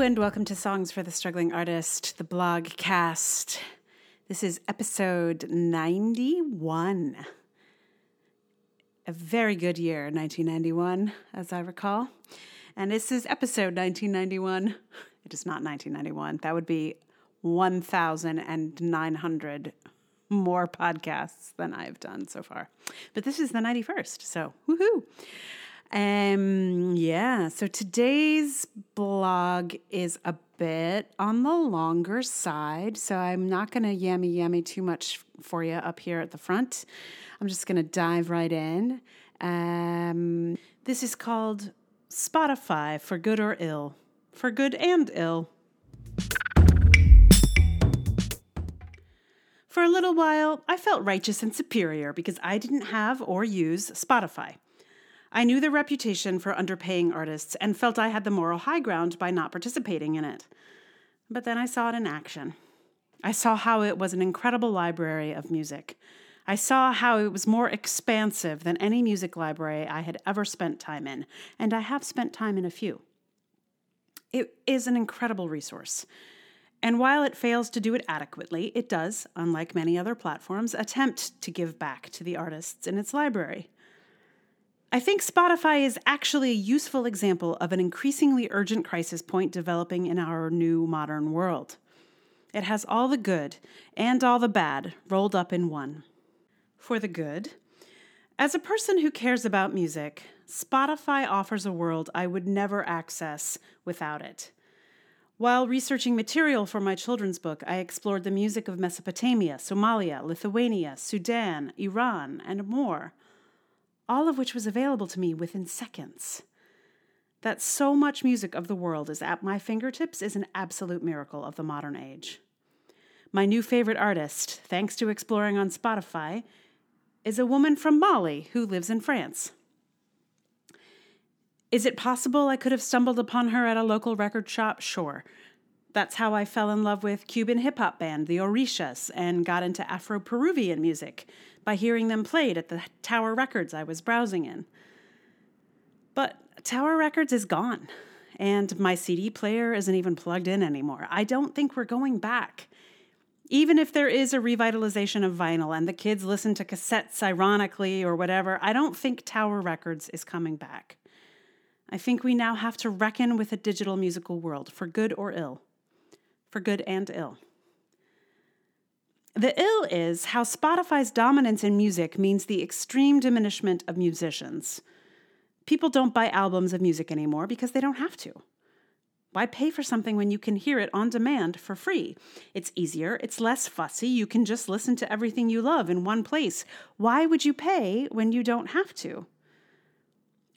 and welcome to Songs for the Struggling Artist, the blog cast. This is episode 91. A very good year, 1991, as I recall. And this is episode 1991. It is not 1991. That would be 1,900 more podcasts than I've done so far. But this is the 91st, so woohoo. Um, yeah, so today's blog is a bit on the longer side, so I'm not going to yammy yammy too much for you up here at the front. I'm just going to dive right in. Um, this is called Spotify for good or ill, for good and ill. For a little while, I felt righteous and superior because I didn't have or use Spotify. I knew the reputation for underpaying artists and felt I had the moral high ground by not participating in it. But then I saw it in action. I saw how it was an incredible library of music. I saw how it was more expansive than any music library I had ever spent time in, and I have spent time in a few. It is an incredible resource. And while it fails to do it adequately, it does, unlike many other platforms, attempt to give back to the artists in its library. I think Spotify is actually a useful example of an increasingly urgent crisis point developing in our new modern world. It has all the good and all the bad rolled up in one. For the good, as a person who cares about music, Spotify offers a world I would never access without it. While researching material for my children's book, I explored the music of Mesopotamia, Somalia, Lithuania, Sudan, Iran, and more all of which was available to me within seconds. That so much music of the world is at my fingertips is an absolute miracle of the modern age. My new favorite artist, thanks to exploring on Spotify, is a woman from Mali who lives in France. Is it possible I could have stumbled upon her at a local record shop? Sure. That's how I fell in love with Cuban hip hop band, the Orishas, and got into Afro Peruvian music by hearing them played at the Tower Records I was browsing in. But Tower Records is gone, and my CD player isn't even plugged in anymore. I don't think we're going back. Even if there is a revitalization of vinyl and the kids listen to cassettes ironically or whatever, I don't think Tower Records is coming back. I think we now have to reckon with a digital musical world, for good or ill for good and ill. The ill is how Spotify's dominance in music means the extreme diminishment of musicians. People don't buy albums of music anymore because they don't have to. Why pay for something when you can hear it on demand for free? It's easier, it's less fussy, you can just listen to everything you love in one place. Why would you pay when you don't have to?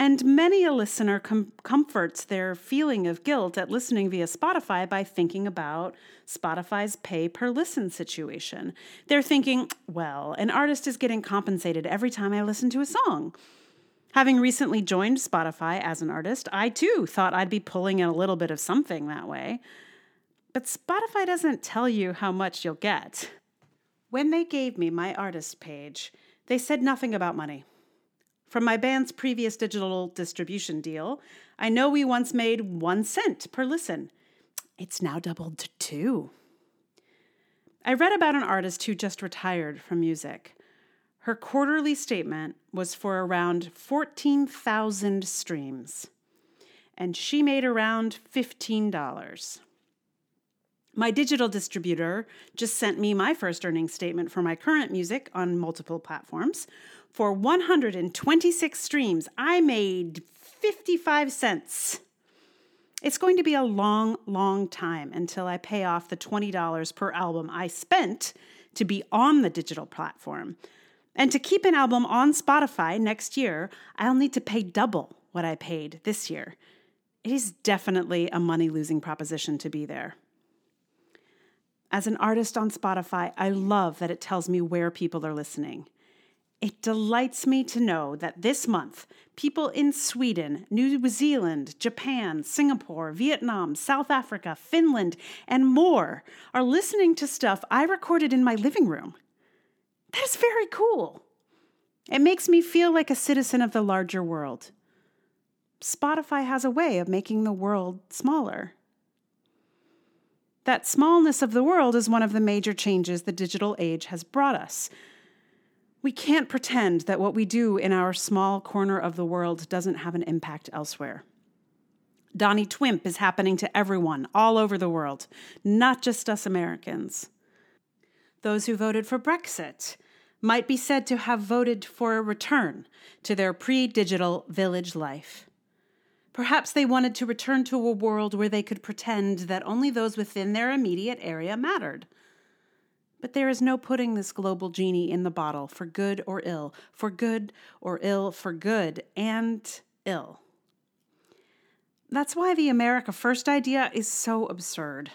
And many a listener com- comforts their feeling of guilt at listening via Spotify by thinking about Spotify's pay per listen situation. They're thinking, well, an artist is getting compensated every time I listen to a song. Having recently joined Spotify as an artist, I too thought I'd be pulling in a little bit of something that way. But Spotify doesn't tell you how much you'll get. When they gave me my artist page, they said nothing about money. From my band's previous digital distribution deal, I know we once made one cent per listen. It's now doubled to two. I read about an artist who just retired from music. Her quarterly statement was for around 14,000 streams, and she made around $15. My digital distributor just sent me my first earnings statement for my current music on multiple platforms, for 126 streams, I made 55 cents. It's going to be a long, long time until I pay off the $20 per album I spent to be on the digital platform. And to keep an album on Spotify next year, I'll need to pay double what I paid this year. It is definitely a money losing proposition to be there. As an artist on Spotify, I love that it tells me where people are listening. It delights me to know that this month, people in Sweden, New Zealand, Japan, Singapore, Vietnam, South Africa, Finland, and more are listening to stuff I recorded in my living room. That is very cool. It makes me feel like a citizen of the larger world. Spotify has a way of making the world smaller. that smallness of the world is one of the major changes the digital age has brought us. We can't pretend that what we do in our small corner of the world doesn't have an impact elsewhere. Donnie Twimp is happening to everyone all over the world, not just us Americans. Those who voted for Brexit might be said to have voted for a return to their pre digital village life. Perhaps they wanted to return to a world where they could pretend that only those within their immediate area mattered. But there is no putting this global genie in the bottle for good or ill, for good or ill, for good and ill. That's why the America First idea is so absurd.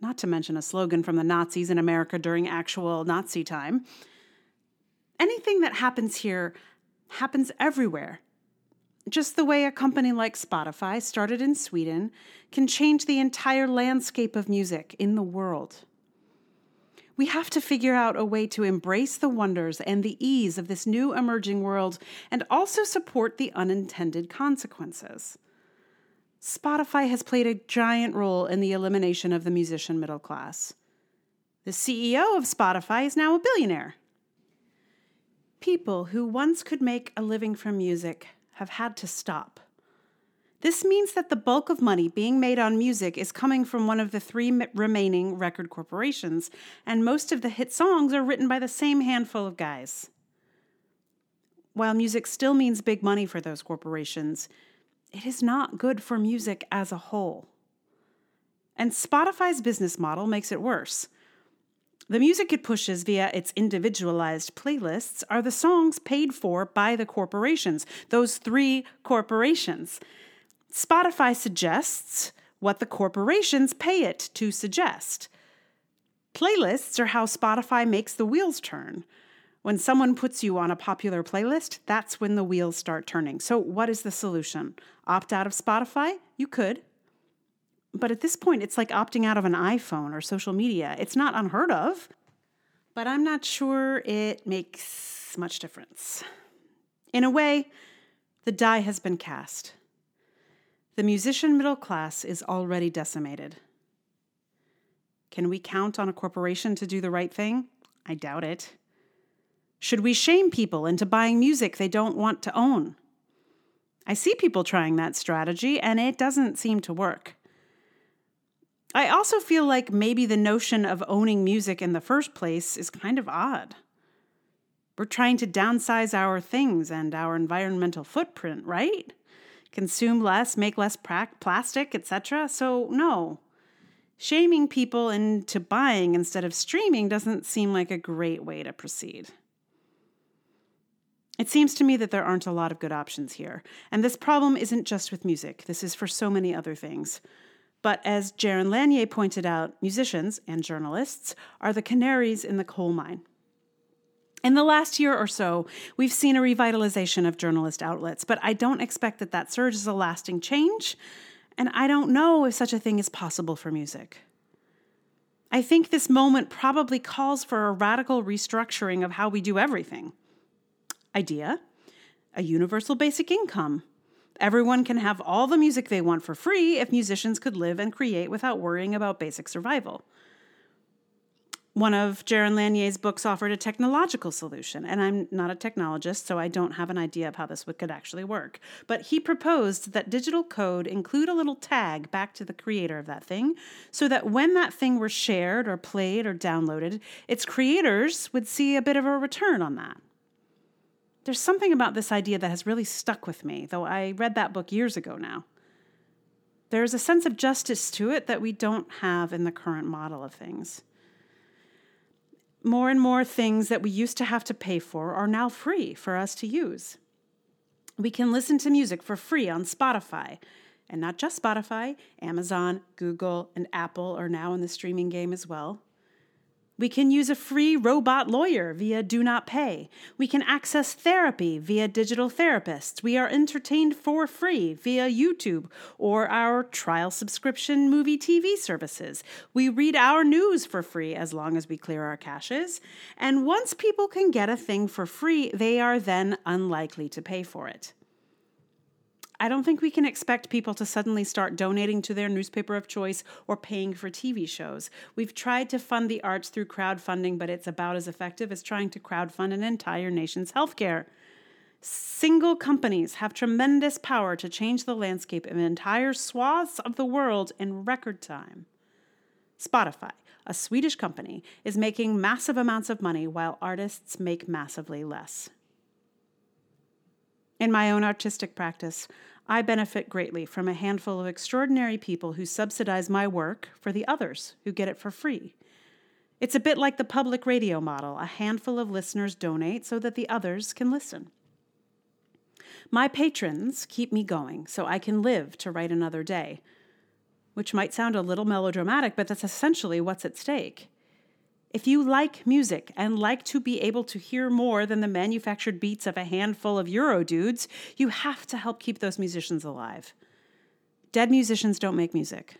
Not to mention a slogan from the Nazis in America during actual Nazi time. Anything that happens here happens everywhere. Just the way a company like Spotify, started in Sweden, can change the entire landscape of music in the world. We have to figure out a way to embrace the wonders and the ease of this new emerging world and also support the unintended consequences. Spotify has played a giant role in the elimination of the musician middle class. The CEO of Spotify is now a billionaire. People who once could make a living from music have had to stop. This means that the bulk of money being made on music is coming from one of the three remaining record corporations, and most of the hit songs are written by the same handful of guys. While music still means big money for those corporations, it is not good for music as a whole. And Spotify's business model makes it worse. The music it pushes via its individualized playlists are the songs paid for by the corporations, those three corporations. Spotify suggests what the corporations pay it to suggest. Playlists are how Spotify makes the wheels turn. When someone puts you on a popular playlist, that's when the wheels start turning. So, what is the solution? Opt out of Spotify? You could. But at this point, it's like opting out of an iPhone or social media. It's not unheard of, but I'm not sure it makes much difference. In a way, the die has been cast. The musician middle class is already decimated. Can we count on a corporation to do the right thing? I doubt it. Should we shame people into buying music they don't want to own? I see people trying that strategy, and it doesn't seem to work. I also feel like maybe the notion of owning music in the first place is kind of odd. We're trying to downsize our things and our environmental footprint, right? Consume less, make less plastic, etc. So, no. Shaming people into buying instead of streaming doesn't seem like a great way to proceed. It seems to me that there aren't a lot of good options here. And this problem isn't just with music, this is for so many other things. But as Jaron Lanier pointed out, musicians and journalists are the canaries in the coal mine. In the last year or so, we've seen a revitalization of journalist outlets, but I don't expect that that surge is a lasting change, and I don't know if such a thing is possible for music. I think this moment probably calls for a radical restructuring of how we do everything idea a universal basic income. Everyone can have all the music they want for free if musicians could live and create without worrying about basic survival. One of Jaron Lanier's books offered a technological solution, and I'm not a technologist, so I don't have an idea of how this could actually work. But he proposed that digital code include a little tag back to the creator of that thing, so that when that thing were shared or played or downloaded, its creators would see a bit of a return on that. There's something about this idea that has really stuck with me, though I read that book years ago now. There's a sense of justice to it that we don't have in the current model of things. More and more things that we used to have to pay for are now free for us to use. We can listen to music for free on Spotify, and not just Spotify, Amazon, Google, and Apple are now in the streaming game as well. We can use a free robot lawyer via Do Not Pay. We can access therapy via digital therapists. We are entertained for free via YouTube or our trial subscription movie TV services. We read our news for free as long as we clear our caches. And once people can get a thing for free, they are then unlikely to pay for it. I don't think we can expect people to suddenly start donating to their newspaper of choice or paying for TV shows. We've tried to fund the arts through crowdfunding, but it's about as effective as trying to crowdfund an entire nation's healthcare. Single companies have tremendous power to change the landscape of entire swaths of the world in record time. Spotify, a Swedish company, is making massive amounts of money while artists make massively less. In my own artistic practice, I benefit greatly from a handful of extraordinary people who subsidize my work for the others who get it for free. It's a bit like the public radio model a handful of listeners donate so that the others can listen. My patrons keep me going so I can live to write another day, which might sound a little melodramatic, but that's essentially what's at stake. If you like music and like to be able to hear more than the manufactured beats of a handful of Euro dudes, you have to help keep those musicians alive. Dead musicians don't make music.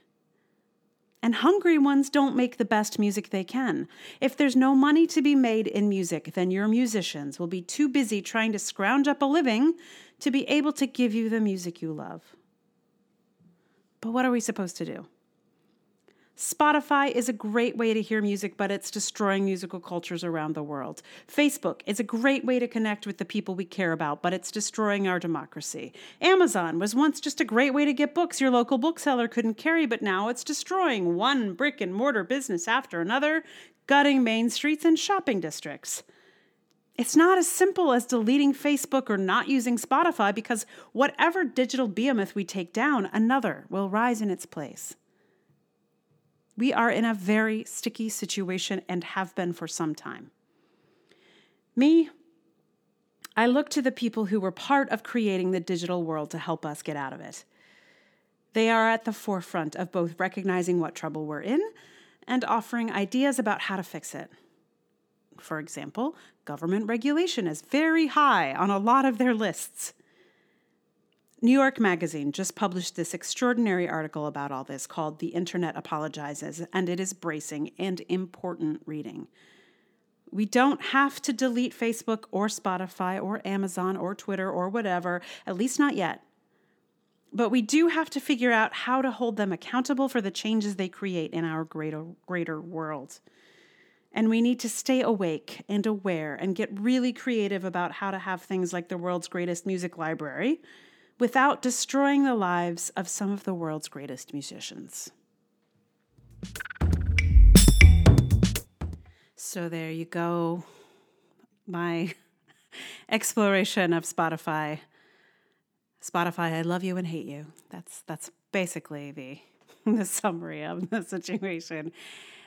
And hungry ones don't make the best music they can. If there's no money to be made in music, then your musicians will be too busy trying to scrounge up a living to be able to give you the music you love. But what are we supposed to do? Spotify is a great way to hear music, but it's destroying musical cultures around the world. Facebook is a great way to connect with the people we care about, but it's destroying our democracy. Amazon was once just a great way to get books your local bookseller couldn't carry, but now it's destroying one brick and mortar business after another, gutting main streets and shopping districts. It's not as simple as deleting Facebook or not using Spotify because whatever digital behemoth we take down, another will rise in its place. We are in a very sticky situation and have been for some time. Me, I look to the people who were part of creating the digital world to help us get out of it. They are at the forefront of both recognizing what trouble we're in and offering ideas about how to fix it. For example, government regulation is very high on a lot of their lists. New York Magazine just published this extraordinary article about all this called The Internet Apologizes, and it is bracing and important reading. We don't have to delete Facebook or Spotify or Amazon or Twitter or whatever, at least not yet. But we do have to figure out how to hold them accountable for the changes they create in our greater, greater world. And we need to stay awake and aware and get really creative about how to have things like the world's greatest music library without destroying the lives of some of the world's greatest musicians. So there you go. My exploration of Spotify. Spotify, I love you and hate you. That's that's basically the the summary of the situation.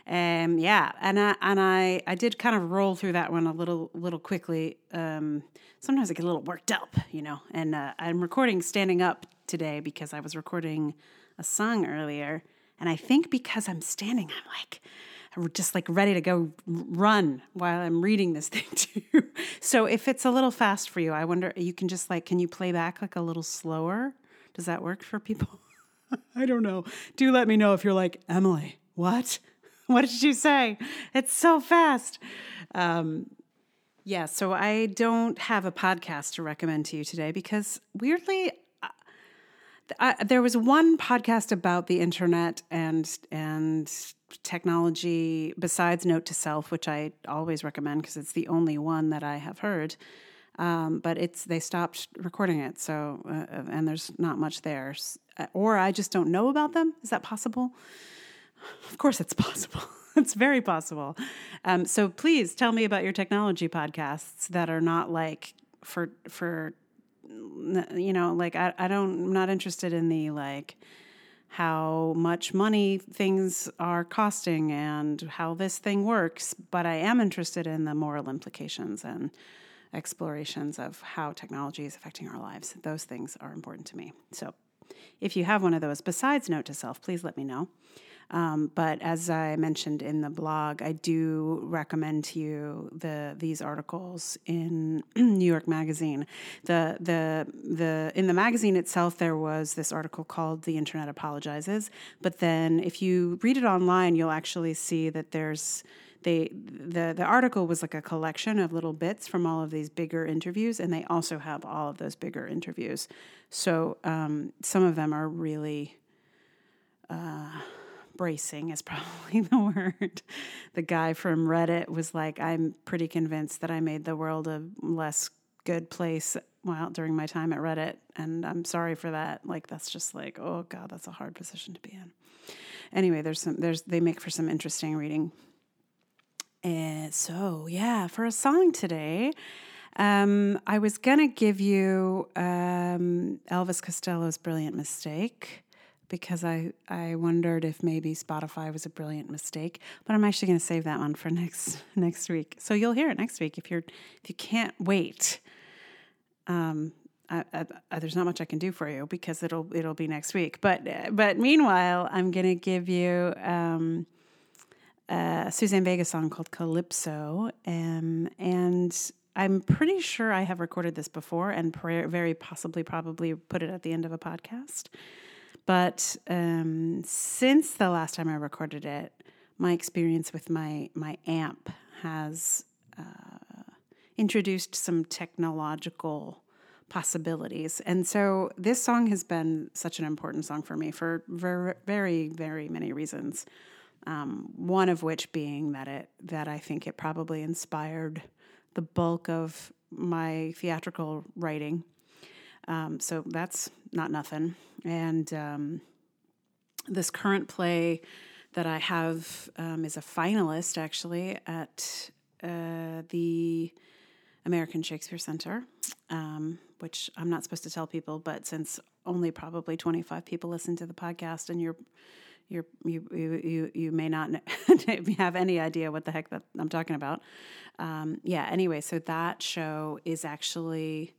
Um, yeah, and I and I I did kind of roll through that one a little little quickly. Um, sometimes I get a little worked up, you know. And uh, I'm recording standing up today because I was recording a song earlier, and I think because I'm standing, I'm like I'm just like ready to go run while I'm reading this thing too. so if it's a little fast for you, I wonder you can just like can you play back like a little slower? Does that work for people? I don't know. Do let me know if you're like Emily. What? what did you say? It's so fast. Um, yeah, so I don't have a podcast to recommend to you today because weirdly, uh, I, there was one podcast about the internet and and technology besides Note to Self, which I always recommend because it's the only one that I have heard. Um, but it's they stopped recording it, so uh, and there's not much there, or I just don't know about them. Is that possible? Of course, it's possible. it's very possible. Um, so please tell me about your technology podcasts that are not like for for you know like I, I don't I'm not interested in the like how much money things are costing and how this thing works, but I am interested in the moral implications and explorations of how technology is affecting our lives. Those things are important to me. So if you have one of those besides Note to Self, please let me know. Um, but as I mentioned in the blog, I do recommend to you the these articles in New York Magazine. The the the in the magazine itself, there was this article called "The Internet Apologizes." But then, if you read it online, you'll actually see that there's they the the article was like a collection of little bits from all of these bigger interviews, and they also have all of those bigger interviews. So um, some of them are really. Uh, bracing is probably the word. The guy from Reddit was like, I'm pretty convinced that I made the world a less good place while during my time at Reddit. And I'm sorry for that. Like that's just like, oh God, that's a hard position to be in. Anyway, there's some there's they make for some interesting reading. And so yeah, for a song today, um, I was gonna give you um, Elvis Costello's Brilliant Mistake because I, I wondered if maybe Spotify was a brilliant mistake. But I'm actually going to save that one for next next week. So you'll hear it next week if you're if you can't wait. Um, I, I, there's not much I can do for you because it'll it'll be next week. But but meanwhile, I'm going to give you um, a Suzanne Vega song called Calypso, um, and I'm pretty sure I have recorded this before and very possibly probably put it at the end of a podcast. But um, since the last time I recorded it, my experience with my my amp has uh, introduced some technological possibilities. And so this song has been such an important song for me for very, very, very many reasons. Um, one of which being that it that I think it probably inspired the bulk of my theatrical writing. Um, so that's not nothing. And um, this current play that I have um, is a finalist actually at uh, the American Shakespeare Center, um, which I'm not supposed to tell people, but since only probably 25 people listen to the podcast and you're you're, you, you, you may not have any idea what the heck that I'm talking about. Um, yeah, anyway, so that show is actually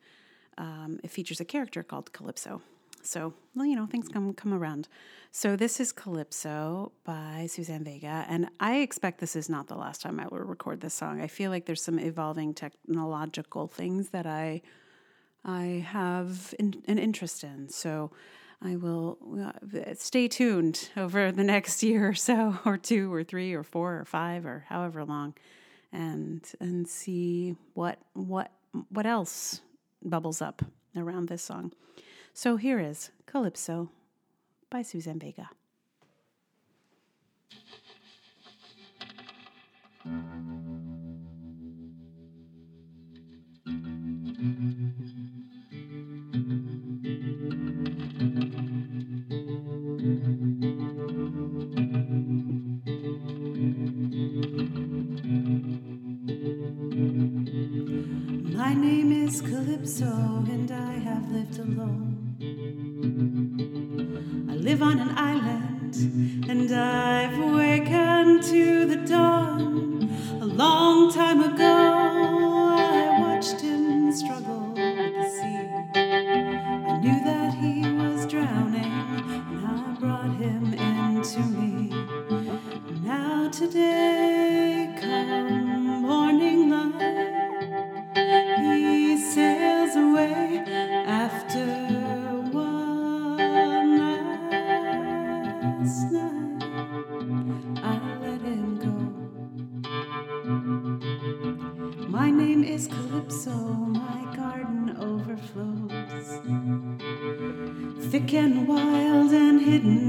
um, it features a character called Calypso. So, well, you know, things come come around. So this is Calypso by Suzanne Vega, and I expect this is not the last time I will record this song. I feel like there's some evolving technological things that I I have in, an interest in. So I will uh, stay tuned over the next year or so, or two, or three, or four, or five, or however long, and and see what what what else bubbles up around this song. So here is Calypso by Suzanne Vega. Calypso, and I have lived alone. I live on an wild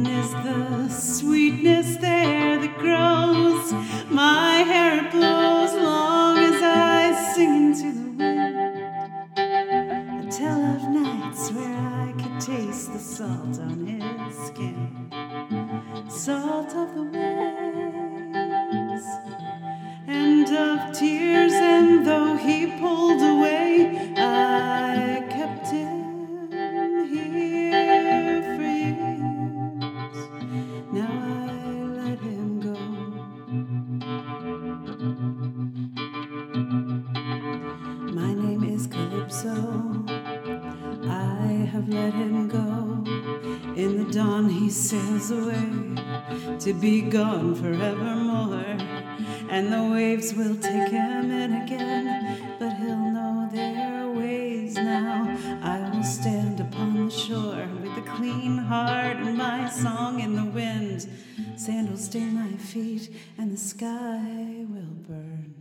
heart and my song in the wind. Sand will my feet and the sky will burn.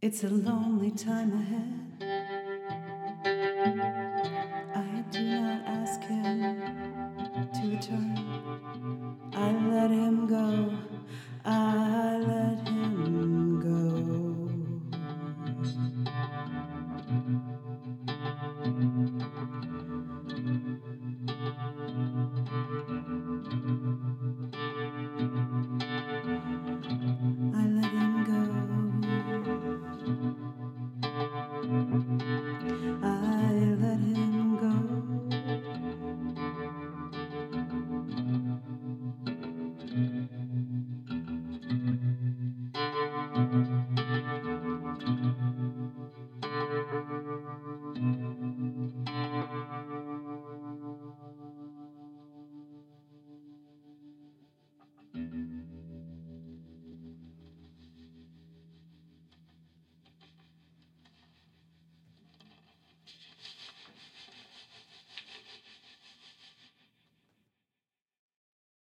It's a lonely time ahead. I do not ask him to return. I let him go. I